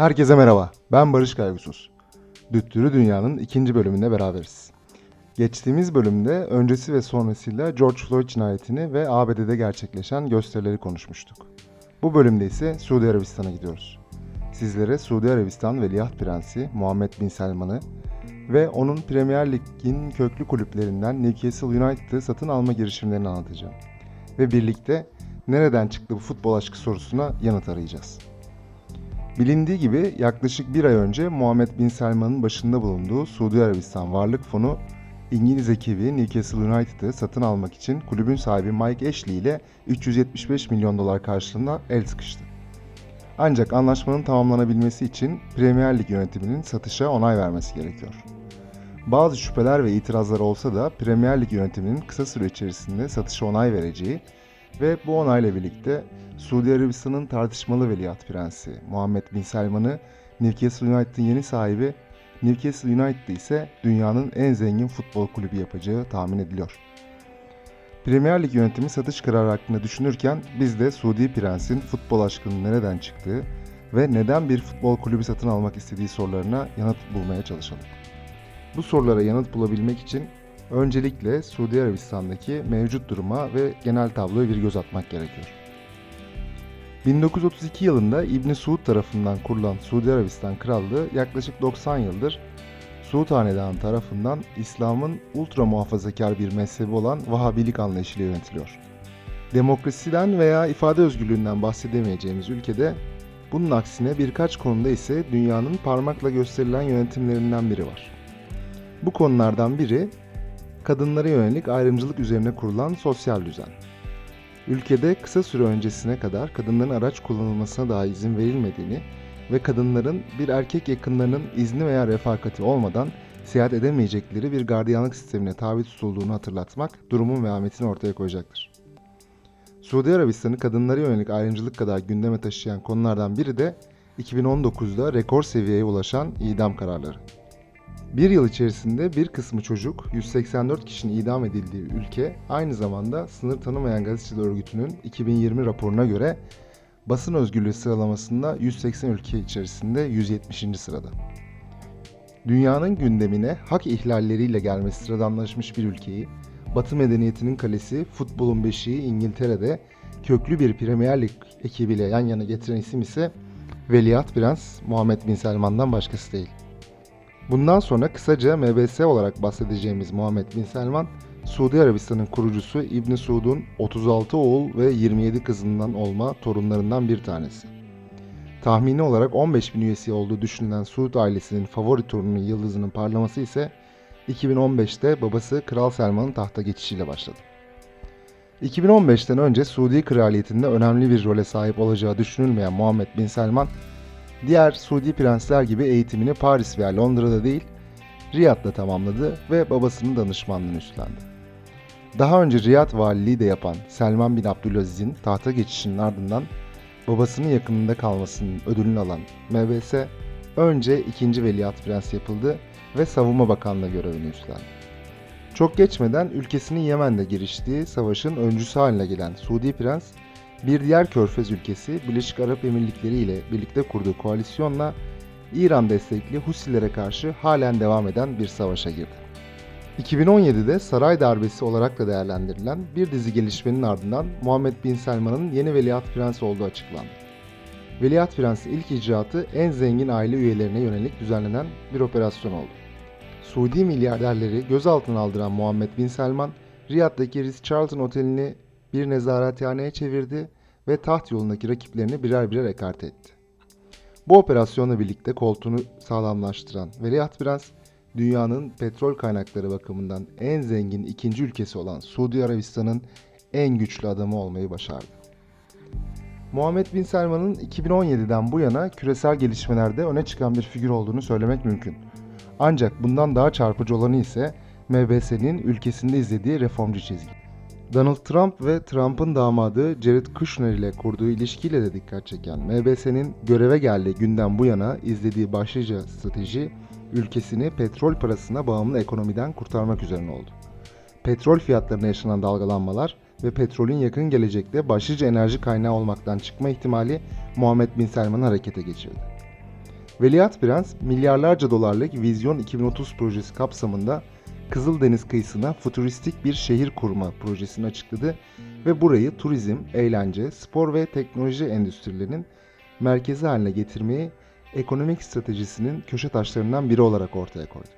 Herkese merhaba, ben Barış Kaygusuz. Düttürü Dünya'nın ikinci bölümünde beraberiz. Geçtiğimiz bölümde öncesi ve sonrasıyla George Floyd cinayetini ve ABD'de gerçekleşen gösterileri konuşmuştuk. Bu bölümde ise Suudi Arabistan'a gidiyoruz. Sizlere Suudi Arabistan Veliaht Prensi Muhammed Bin Selman'ı ve onun Premier Lig'in köklü kulüplerinden Newcastle United'ı satın alma girişimlerini anlatacağım. Ve birlikte nereden çıktı bu futbol aşkı sorusuna yanıt arayacağız. Bilindiği gibi yaklaşık bir ay önce Muhammed Bin Selman'ın başında bulunduğu Suudi Arabistan Varlık Fonu İngiliz ekibi Newcastle United'ı satın almak için kulübün sahibi Mike Ashley ile 375 milyon dolar karşılığında el sıkıştı. Ancak anlaşmanın tamamlanabilmesi için Premier Lig yönetiminin satışa onay vermesi gerekiyor. Bazı şüpheler ve itirazlar olsa da Premier Lig yönetiminin kısa süre içerisinde satışa onay vereceği ve bu onayla birlikte Suudi Arabistan'ın tartışmalı veliaht prensi Muhammed Bin Selman'ı Newcastle United'ın yeni sahibi Newcastle United ise dünyanın en zengin futbol kulübü yapacağı tahmin ediliyor. Premier Lig yönetimi satış kararı hakkında düşünürken biz de Suudi Prens'in futbol aşkının nereden çıktığı ve neden bir futbol kulübü satın almak istediği sorularına yanıt bulmaya çalışalım. Bu sorulara yanıt bulabilmek için öncelikle Suudi Arabistan'daki mevcut duruma ve genel tabloya bir göz atmak gerekiyor. 1932 yılında İbni Suud tarafından kurulan Suudi Arabistan Krallığı yaklaşık 90 yıldır Suud Hanedanı tarafından İslam'ın ultra muhafazakar bir mezhebi olan Vahabilik anlayışıyla yönetiliyor. Demokrasiden veya ifade özgürlüğünden bahsedemeyeceğimiz ülkede bunun aksine birkaç konuda ise dünyanın parmakla gösterilen yönetimlerinden biri var. Bu konulardan biri kadınlara yönelik ayrımcılık üzerine kurulan sosyal düzen. Ülkede kısa süre öncesine kadar kadınların araç kullanılmasına dahi izin verilmediğini ve kadınların bir erkek yakınlarının izni veya refakati olmadan seyahat edemeyecekleri bir gardiyanlık sistemine tabi tutulduğunu hatırlatmak durumun vehametini ortaya koyacaktır. Suudi Arabistan'ı kadınlara yönelik ayrımcılık kadar gündeme taşıyan konulardan biri de 2019'da rekor seviyeye ulaşan idam kararları. Bir yıl içerisinde bir kısmı çocuk, 184 kişinin idam edildiği ülke aynı zamanda sınır tanımayan gazeteciler örgütünün 2020 raporuna göre basın özgürlüğü sıralamasında 180 ülke içerisinde 170. sırada. Dünyanın gündemine hak ihlalleriyle gelmesi sıradanlaşmış bir ülkeyi, Batı medeniyetinin kalesi, futbolun beşiği İngiltere'de köklü bir Premier Lig ekibiyle yan yana getiren isim ise Veliaht Prens Muhammed Bin Selman'dan başkası değil. Bundan sonra kısaca MBS olarak bahsedeceğimiz Muhammed Bin Selman, Suudi Arabistan'ın kurucusu İbni Suud'un 36 oğul ve 27 kızından olma torunlarından bir tanesi. Tahmini olarak 15 bin üyesi olduğu düşünülen Suud ailesinin favori torununun yıldızının parlaması ise 2015'te babası Kral Selman'ın tahta geçişiyle başladı. 2015'ten önce Suudi Kraliyeti'nde önemli bir role sahip olacağı düşünülmeyen Muhammed Bin Selman, diğer Suudi prensler gibi eğitimini Paris veya Londra'da değil, Riyad'da tamamladı ve babasının danışmanlığını üstlendi. Daha önce Riyad valiliği de yapan Selman bin Abdülaziz'in tahta geçişinin ardından babasının yakınında kalmasının ödülünü alan MBS önce 2. Veliaht Prens yapıldı ve Savunma Bakanlığı görevini üstlendi. Çok geçmeden ülkesinin Yemen'de giriştiği savaşın öncüsü haline gelen Suudi Prens, bir diğer körfez ülkesi Birleşik Arap Emirlikleri ile birlikte kurduğu koalisyonla İran destekli Husilere karşı halen devam eden bir savaşa girdi. 2017'de saray darbesi olarak da değerlendirilen bir dizi gelişmenin ardından Muhammed Bin Selman'ın yeni veliaht prens olduğu açıklandı. Veliaht Prensi ilk icraatı en zengin aile üyelerine yönelik düzenlenen bir operasyon oldu. Suudi milyarderleri gözaltına aldıran Muhammed Bin Selman, Riyad'daki Ritz-Carlton Oteli'ni bir nezarethaneye çevirdi ve taht yolundaki rakiplerini birer birer ekarte etti. Bu operasyonla birlikte koltuğunu sağlamlaştıran Veliaht Prens, dünyanın petrol kaynakları bakımından en zengin ikinci ülkesi olan Suudi Arabistan'ın en güçlü adamı olmayı başardı. Muhammed Bin Selman'ın 2017'den bu yana küresel gelişmelerde öne çıkan bir figür olduğunu söylemek mümkün. Ancak bundan daha çarpıcı olanı ise MBS'nin ülkesinde izlediği reformcu çizgi. Donald Trump ve Trump'ın damadı Jared Kushner ile kurduğu ilişkiyle de dikkat çeken MBS'nin göreve geldiği günden bu yana izlediği başlıca strateji ülkesini petrol parasına bağımlı ekonomiden kurtarmak üzerine oldu. Petrol fiyatlarına yaşanan dalgalanmalar ve petrolün yakın gelecekte başlıca enerji kaynağı olmaktan çıkma ihtimali Muhammed Bin Selman'ı harekete geçirdi. Veliaht Prens, milyarlarca dolarlık Vizyon 2030 projesi kapsamında Kızıldeniz kıyısına futuristik bir şehir kurma projesini açıkladı ve burayı turizm, eğlence, spor ve teknoloji endüstrilerinin merkezi haline getirmeyi ekonomik stratejisinin köşe taşlarından biri olarak ortaya koydu.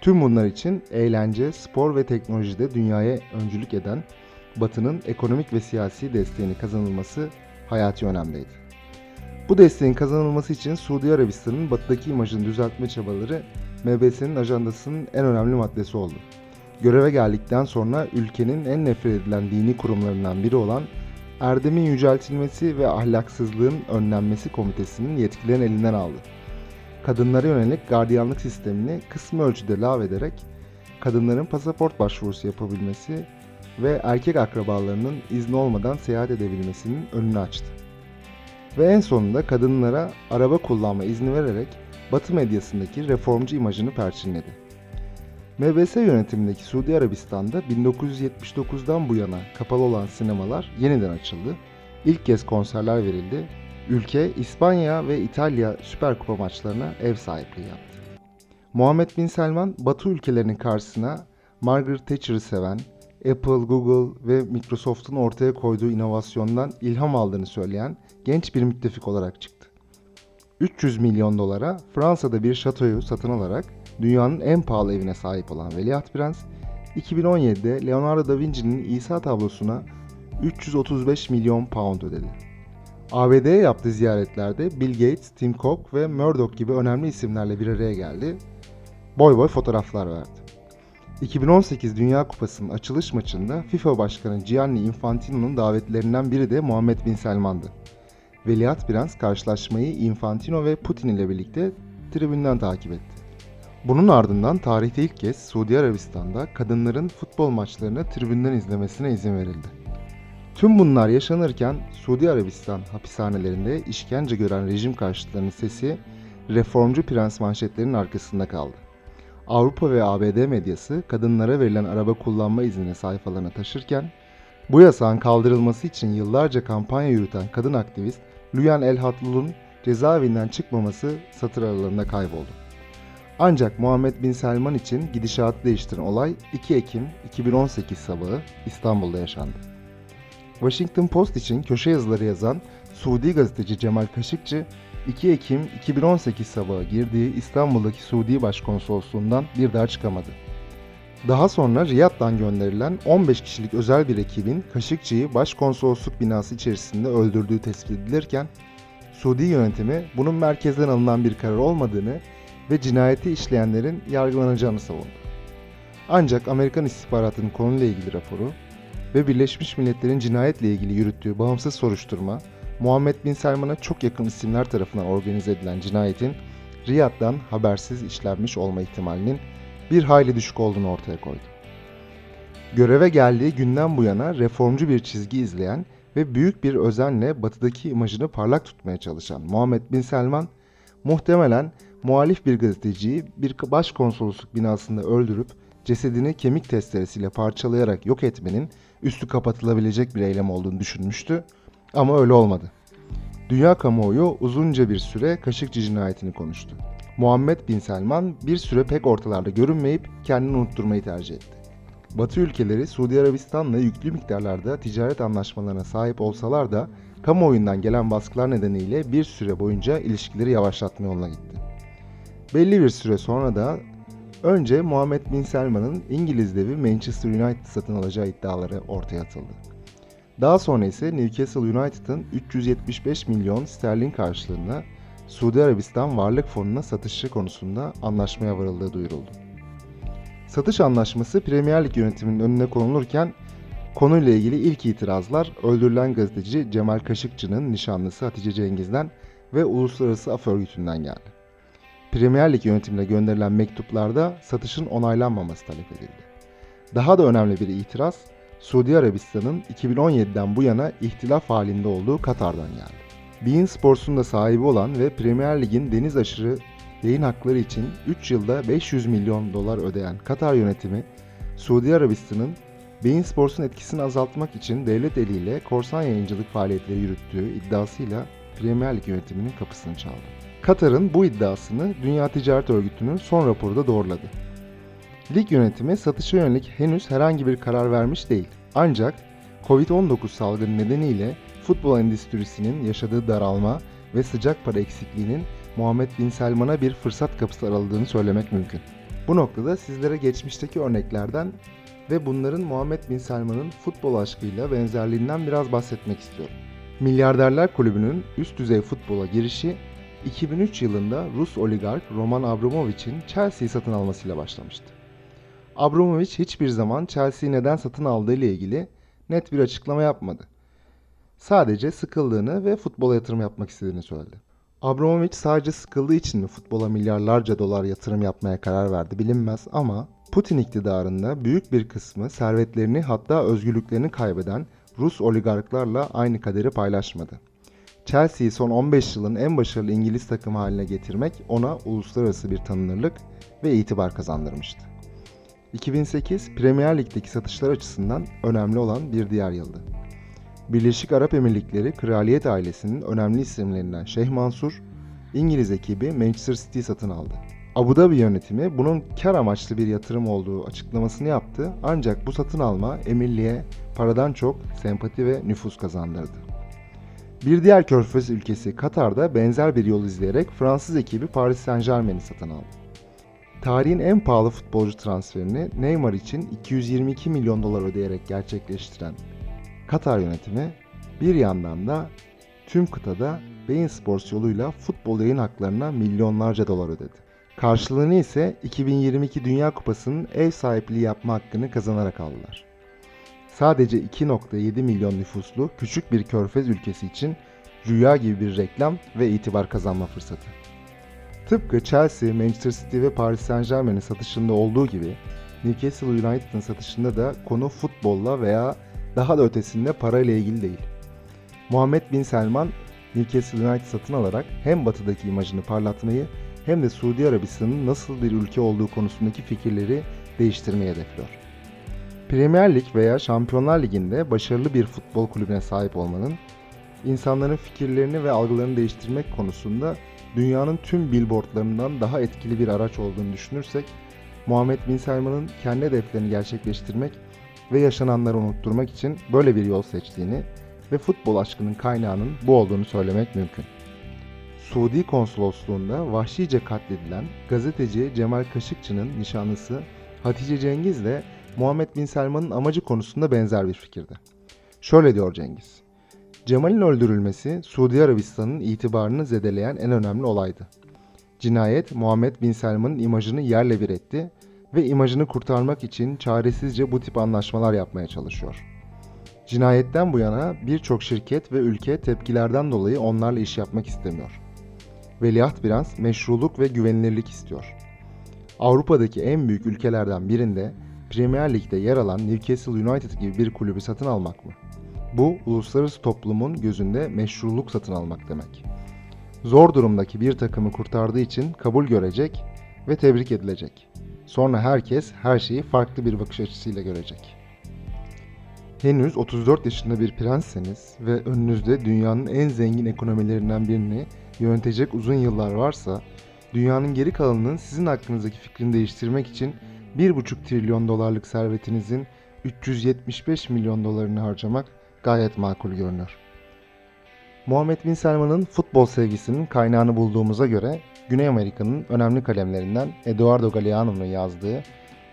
Tüm bunlar için eğlence, spor ve teknolojide dünyaya öncülük eden Batı'nın ekonomik ve siyasi desteğini kazanılması hayati önemdeydi. Bu desteğin kazanılması için Suudi Arabistan'ın batıdaki imajını düzeltme çabaları MBS'nin ajandasının en önemli maddesi oldu. Göreve geldikten sonra ülkenin en nefret edilen dini kurumlarından biri olan Erdemin Yüceltilmesi ve Ahlaksızlığın Önlenmesi Komitesi'nin yetkilerini elinden aldı. Kadınlara yönelik gardiyanlık sistemini kısmi ölçüde lağvederek kadınların pasaport başvurusu yapabilmesi ve erkek akrabalarının izni olmadan seyahat edebilmesinin önünü açtı. Ve en sonunda kadınlara araba kullanma izni vererek Batı medyasındaki reformcu imajını perçinledi. MBS yönetimindeki Suudi Arabistan'da 1979'dan bu yana kapalı olan sinemalar yeniden açıldı. İlk kez konserler verildi. Ülke İspanya ve İtalya Süper Kupa maçlarına ev sahipliği yaptı. Muhammed Bin Selman, Batı ülkelerinin karşısına Margaret Thatcher'ı seven, Apple, Google ve Microsoft'un ortaya koyduğu inovasyondan ilham aldığını söyleyen genç bir müttefik olarak çıktı. 300 milyon dolara Fransa'da bir şatoyu satın alarak dünyanın en pahalı evine sahip olan Veliaht Prens, 2017'de Leonardo da Vinci'nin İsa tablosuna 335 milyon pound ödedi. ABD'ye yaptığı ziyaretlerde Bill Gates, Tim Cook ve Murdoch gibi önemli isimlerle bir araya geldi. Boy boy fotoğraflar verdi. 2018 Dünya Kupası'nın açılış maçında FIFA Başkanı Gianni Infantino'nun davetlerinden biri de Muhammed Bin Selman'dı. Veliaht Prens karşılaşmayı Infantino ve Putin ile birlikte tribünden takip etti. Bunun ardından tarihte ilk kez Suudi Arabistan'da kadınların futbol maçlarını tribünden izlemesine izin verildi. Tüm bunlar yaşanırken Suudi Arabistan hapishanelerinde işkence gören rejim karşıtlarının sesi reformcu prens manşetlerinin arkasında kaldı. Avrupa ve ABD medyası kadınlara verilen araba kullanma iznini sayfalarına taşırken bu yasağın kaldırılması için yıllarca kampanya yürüten kadın aktivist Lüyan El Hatlul'un cezaevinden çıkmaması satır aralarında kayboldu. Ancak Muhammed Bin Selman için gidişatı değiştiren olay 2 Ekim 2018 sabahı İstanbul'da yaşandı. Washington Post için köşe yazıları yazan Suudi gazeteci Cemal Kaşıkçı 2 Ekim 2018 sabahı girdiği İstanbul'daki Suudi Başkonsolosluğundan bir daha çıkamadı. Daha sonra Riyad'dan gönderilen 15 kişilik özel bir ekibin Kaşıkçı'yı başkonsolosluk binası içerisinde öldürdüğü tespit edilirken, Suudi yönetimi bunun merkezden alınan bir karar olmadığını ve cinayeti işleyenlerin yargılanacağını savundu. Ancak Amerikan istihbaratının konuyla ilgili raporu ve Birleşmiş Milletler'in cinayetle ilgili yürüttüğü bağımsız soruşturma, Muhammed Bin Selman'a çok yakın isimler tarafından organize edilen cinayetin Riyad'dan habersiz işlenmiş olma ihtimalinin bir hayli düşük olduğunu ortaya koydu. Göreve geldiği günden bu yana reformcu bir çizgi izleyen ve büyük bir özenle batıdaki imajını parlak tutmaya çalışan Muhammed Bin Selman, muhtemelen muhalif bir gazeteciyi bir başkonsolosluk binasında öldürüp cesedini kemik testeresiyle parçalayarak yok etmenin üstü kapatılabilecek bir eylem olduğunu düşünmüştü ama öyle olmadı. Dünya kamuoyu uzunca bir süre Kaşıkçı cinayetini konuştu. Muhammed Bin Selman bir süre pek ortalarda görünmeyip kendini unutturmayı tercih etti. Batı ülkeleri Suudi Arabistan'la yüklü miktarlarda ticaret anlaşmalarına sahip olsalar da kamuoyundan gelen baskılar nedeniyle bir süre boyunca ilişkileri yavaşlatma yoluna gitti. Belli bir süre sonra da önce Muhammed Bin Selman'ın İngiliz devi Manchester United satın alacağı iddiaları ortaya atıldı. Daha sonra ise Newcastle United'ın 375 milyon sterlin karşılığında Suudi Arabistan Varlık Fonu'na satışı konusunda anlaşmaya varıldığı duyuruldu. Satış anlaşması Premier Lig yönetiminin önüne konulurken konuyla ilgili ilk itirazlar öldürülen gazeteci Cemal Kaşıkçı'nın nişanlısı Hatice Cengiz'den ve Uluslararası Af Örgütü'nden geldi. Premier Lig yönetimine gönderilen mektuplarda satışın onaylanmaması talep edildi. Daha da önemli bir itiraz, Suudi Arabistan'ın 2017'den bu yana ihtilaf halinde olduğu Katar'dan geldi. Bein Sports'un da sahibi olan ve Premier Lig'in deniz aşırı yayın hakları için 3 yılda 500 milyon dolar ödeyen Katar yönetimi, Suudi Arabistan'ın Bein Sports'un etkisini azaltmak için devlet eliyle korsan yayıncılık faaliyetleri yürüttüğü iddiasıyla Premier Lig yönetiminin kapısını çaldı. Katar'ın bu iddiasını Dünya Ticaret Örgütü'nün son raporu da doğruladı. Lig yönetimi satışa yönelik henüz herhangi bir karar vermiş değil. Ancak Covid-19 salgını nedeniyle futbol endüstrisinin yaşadığı daralma ve sıcak para eksikliğinin Muhammed Bin Selman'a bir fırsat kapısı araladığını söylemek mümkün. Bu noktada sizlere geçmişteki örneklerden ve bunların Muhammed Bin Selman'ın futbol aşkıyla benzerliğinden biraz bahsetmek istiyorum. Milyarderler Kulübü'nün üst düzey futbola girişi 2003 yılında Rus oligark Roman Abramovich'in Chelsea'yi satın almasıyla başlamıştı. Abramovich hiçbir zaman Chelsea'yi neden satın aldığı ile ilgili net bir açıklama yapmadı. Sadece sıkıldığını ve futbola yatırım yapmak istediğini söyledi. Abramovich sadece sıkıldığı için mi futbola milyarlarca dolar yatırım yapmaya karar verdi bilinmez ama Putin iktidarında büyük bir kısmı servetlerini hatta özgürlüklerini kaybeden Rus oligarklarla aynı kaderi paylaşmadı. Chelsea'yi son 15 yılın en başarılı İngiliz takımı haline getirmek ona uluslararası bir tanınırlık ve itibar kazandırmıştı. 2008 Premier Lig'deki satışlar açısından önemli olan bir diğer yıldı. Birleşik Arap Emirlikleri kraliyet ailesinin önemli isimlerinden Şeyh Mansur, İngiliz ekibi Manchester City satın aldı. Abu Dhabi yönetimi bunun kar amaçlı bir yatırım olduğu açıklamasını yaptı ancak bu satın alma emirliğe paradan çok sempati ve nüfus kazandırdı. Bir diğer körfez ülkesi Katar'da benzer bir yol izleyerek Fransız ekibi Paris Saint Germain'i satın aldı. Tarihin en pahalı futbolcu transferini Neymar için 222 milyon dolar ödeyerek gerçekleştiren Katar yönetimi bir yandan da tüm kıtada Bein Sports yoluyla futbol yayın haklarına milyonlarca dolar ödedi. Karşılığını ise 2022 Dünya Kupası'nın ev sahipliği yapma hakkını kazanarak aldılar. Sadece 2.7 milyon nüfuslu küçük bir körfez ülkesi için rüya gibi bir reklam ve itibar kazanma fırsatı. Tıpkı Chelsea, Manchester City ve Paris Saint Germain'in satışında olduğu gibi Newcastle United'ın satışında da konu futbolla veya daha da ötesinde para ile ilgili değil. Muhammed Bin Selman Newcastle United satın alarak hem batıdaki imajını parlatmayı hem de Suudi Arabistan'ın nasıl bir ülke olduğu konusundaki fikirleri değiştirmeyi hedefliyor. Premier Lig veya Şampiyonlar Ligi'nde başarılı bir futbol kulübüne sahip olmanın insanların fikirlerini ve algılarını değiştirmek konusunda dünyanın tüm billboardlarından daha etkili bir araç olduğunu düşünürsek, Muhammed Bin Selman'ın kendi hedeflerini gerçekleştirmek ve yaşananları unutturmak için böyle bir yol seçtiğini ve futbol aşkının kaynağının bu olduğunu söylemek mümkün. Suudi konsolosluğunda vahşice katledilen gazeteci Cemal Kaşıkçı'nın nişanlısı Hatice Cengiz de Muhammed Bin Selman'ın amacı konusunda benzer bir fikirde. Şöyle diyor Cengiz. Cemal'in öldürülmesi Suudi Arabistan'ın itibarını zedeleyen en önemli olaydı. Cinayet Muhammed Bin Selman'ın imajını yerle bir etti ve imajını kurtarmak için çaresizce bu tip anlaşmalar yapmaya çalışıyor. Cinayetten bu yana birçok şirket ve ülke tepkilerden dolayı onlarla iş yapmak istemiyor. Veliaht Prens meşruluk ve güvenilirlik istiyor. Avrupa'daki en büyük ülkelerden birinde Premier Lig'de yer alan Newcastle United gibi bir kulübü satın almak mı? Bu uluslararası toplumun gözünde meşruluk satın almak demek. Zor durumdaki bir takımı kurtardığı için kabul görecek ve tebrik edilecek. Sonra herkes her şeyi farklı bir bakış açısıyla görecek. Henüz 34 yaşında bir prensseniz ve önünüzde dünyanın en zengin ekonomilerinden birini yönetecek uzun yıllar varsa, dünyanın geri kalanının sizin hakkınızdaki fikrini değiştirmek için 1,5 trilyon dolarlık servetinizin 375 milyon dolarını harcamak gayet makul görünüyor. Muhammed Bin Selman'ın futbol sevgisinin kaynağını bulduğumuza göre Güney Amerika'nın önemli kalemlerinden Eduardo Galeano'nun yazdığı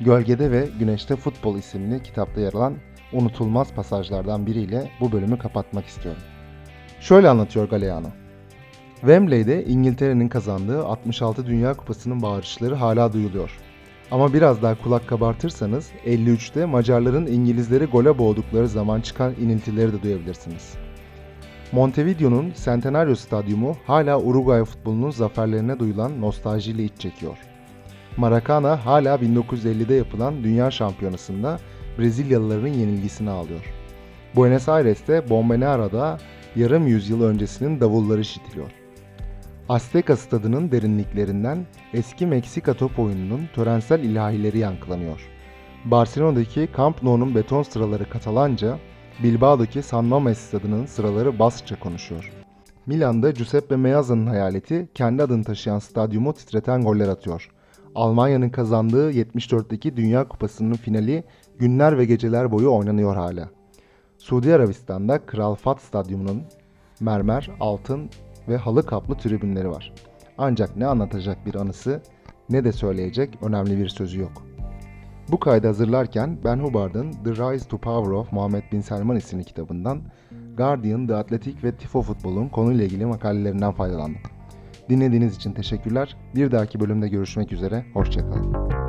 Gölgede ve Güneşte Futbol isimli kitapta yer alan unutulmaz pasajlardan biriyle bu bölümü kapatmak istiyorum. Şöyle anlatıyor Galeano. Wembley'de İngiltere'nin kazandığı 66 Dünya Kupası'nın bağırışları hala duyuluyor. Ama biraz daha kulak kabartırsanız 53'te Macarların İngilizleri gole boğdukları zaman çıkan iniltileri de duyabilirsiniz. Montevideo'nun Centenario Stadyumu hala Uruguay futbolunun zaferlerine duyulan nostaljiyle iç çekiyor. Maracana hala 1950'de yapılan Dünya Şampiyonası'nda Brezilyalıların yenilgisini alıyor. Buenos Aires'te Bombonera'da yarım yüzyıl öncesinin davulları işitiliyor. Azteca stadının derinliklerinden eski Meksika top oyununun törensel ilahileri yankılanıyor. Barcelona'daki Camp Nou'nun beton sıraları Katalanca, Bilbao'daki San Mames stadının sıraları Baskça konuşuyor. Milan'da Giuseppe Meazza'nın hayaleti kendi adını taşıyan stadyumu titreten goller atıyor. Almanya'nın kazandığı 74'teki Dünya Kupası'nın finali günler ve geceler boyu oynanıyor hala. Suudi Arabistan'da Kral Fahd Stadyumu'nun mermer, altın ve halı kaplı tribünleri var. Ancak ne anlatacak bir anısı ne de söyleyecek önemli bir sözü yok. Bu kaydı hazırlarken Ben Hubbard'ın The Rise to Power of Muhammed Bin Selman isimli kitabından Guardian, The Athletic ve Tifo Futbol'un konuyla ilgili makalelerinden faydalandım. Dinlediğiniz için teşekkürler. Bir dahaki bölümde görüşmek üzere. Hoşçakalın.